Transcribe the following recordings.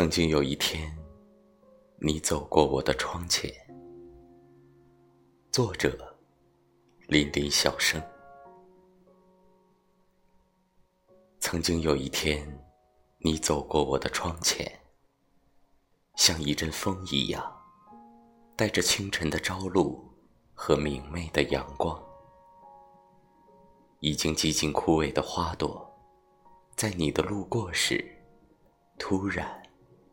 曾经有一天，你走过我的窗前。作者：林林小生。曾经有一天，你走过我的窗前，像一阵风一样，带着清晨的朝露和明媚的阳光。已经几近枯萎的花朵，在你的路过时，突然。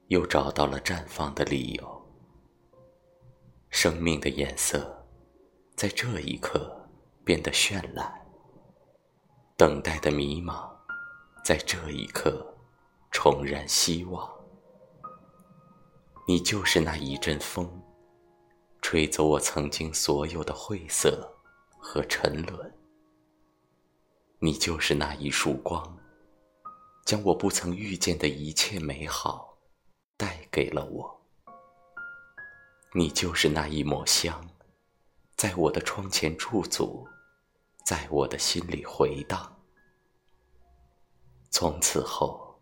又找到了绽放的理由。生命的颜色，在这一刻变得绚烂。等待的迷茫，在这一刻重燃希望。你就是那一阵风，吹走我曾经所有的晦涩和沉沦。你就是那一束光，将我不曾遇见的一切美好。带给了我，你就是那一抹香，在我的窗前驻足，在我的心里回荡。从此后，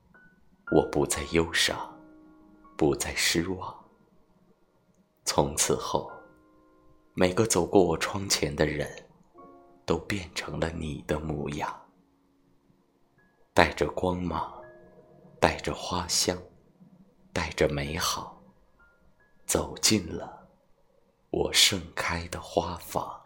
我不再忧伤，不再失望。从此后，每个走过我窗前的人，都变成了你的模样，带着光芒，带着花香。带着美好，走进了我盛开的花房。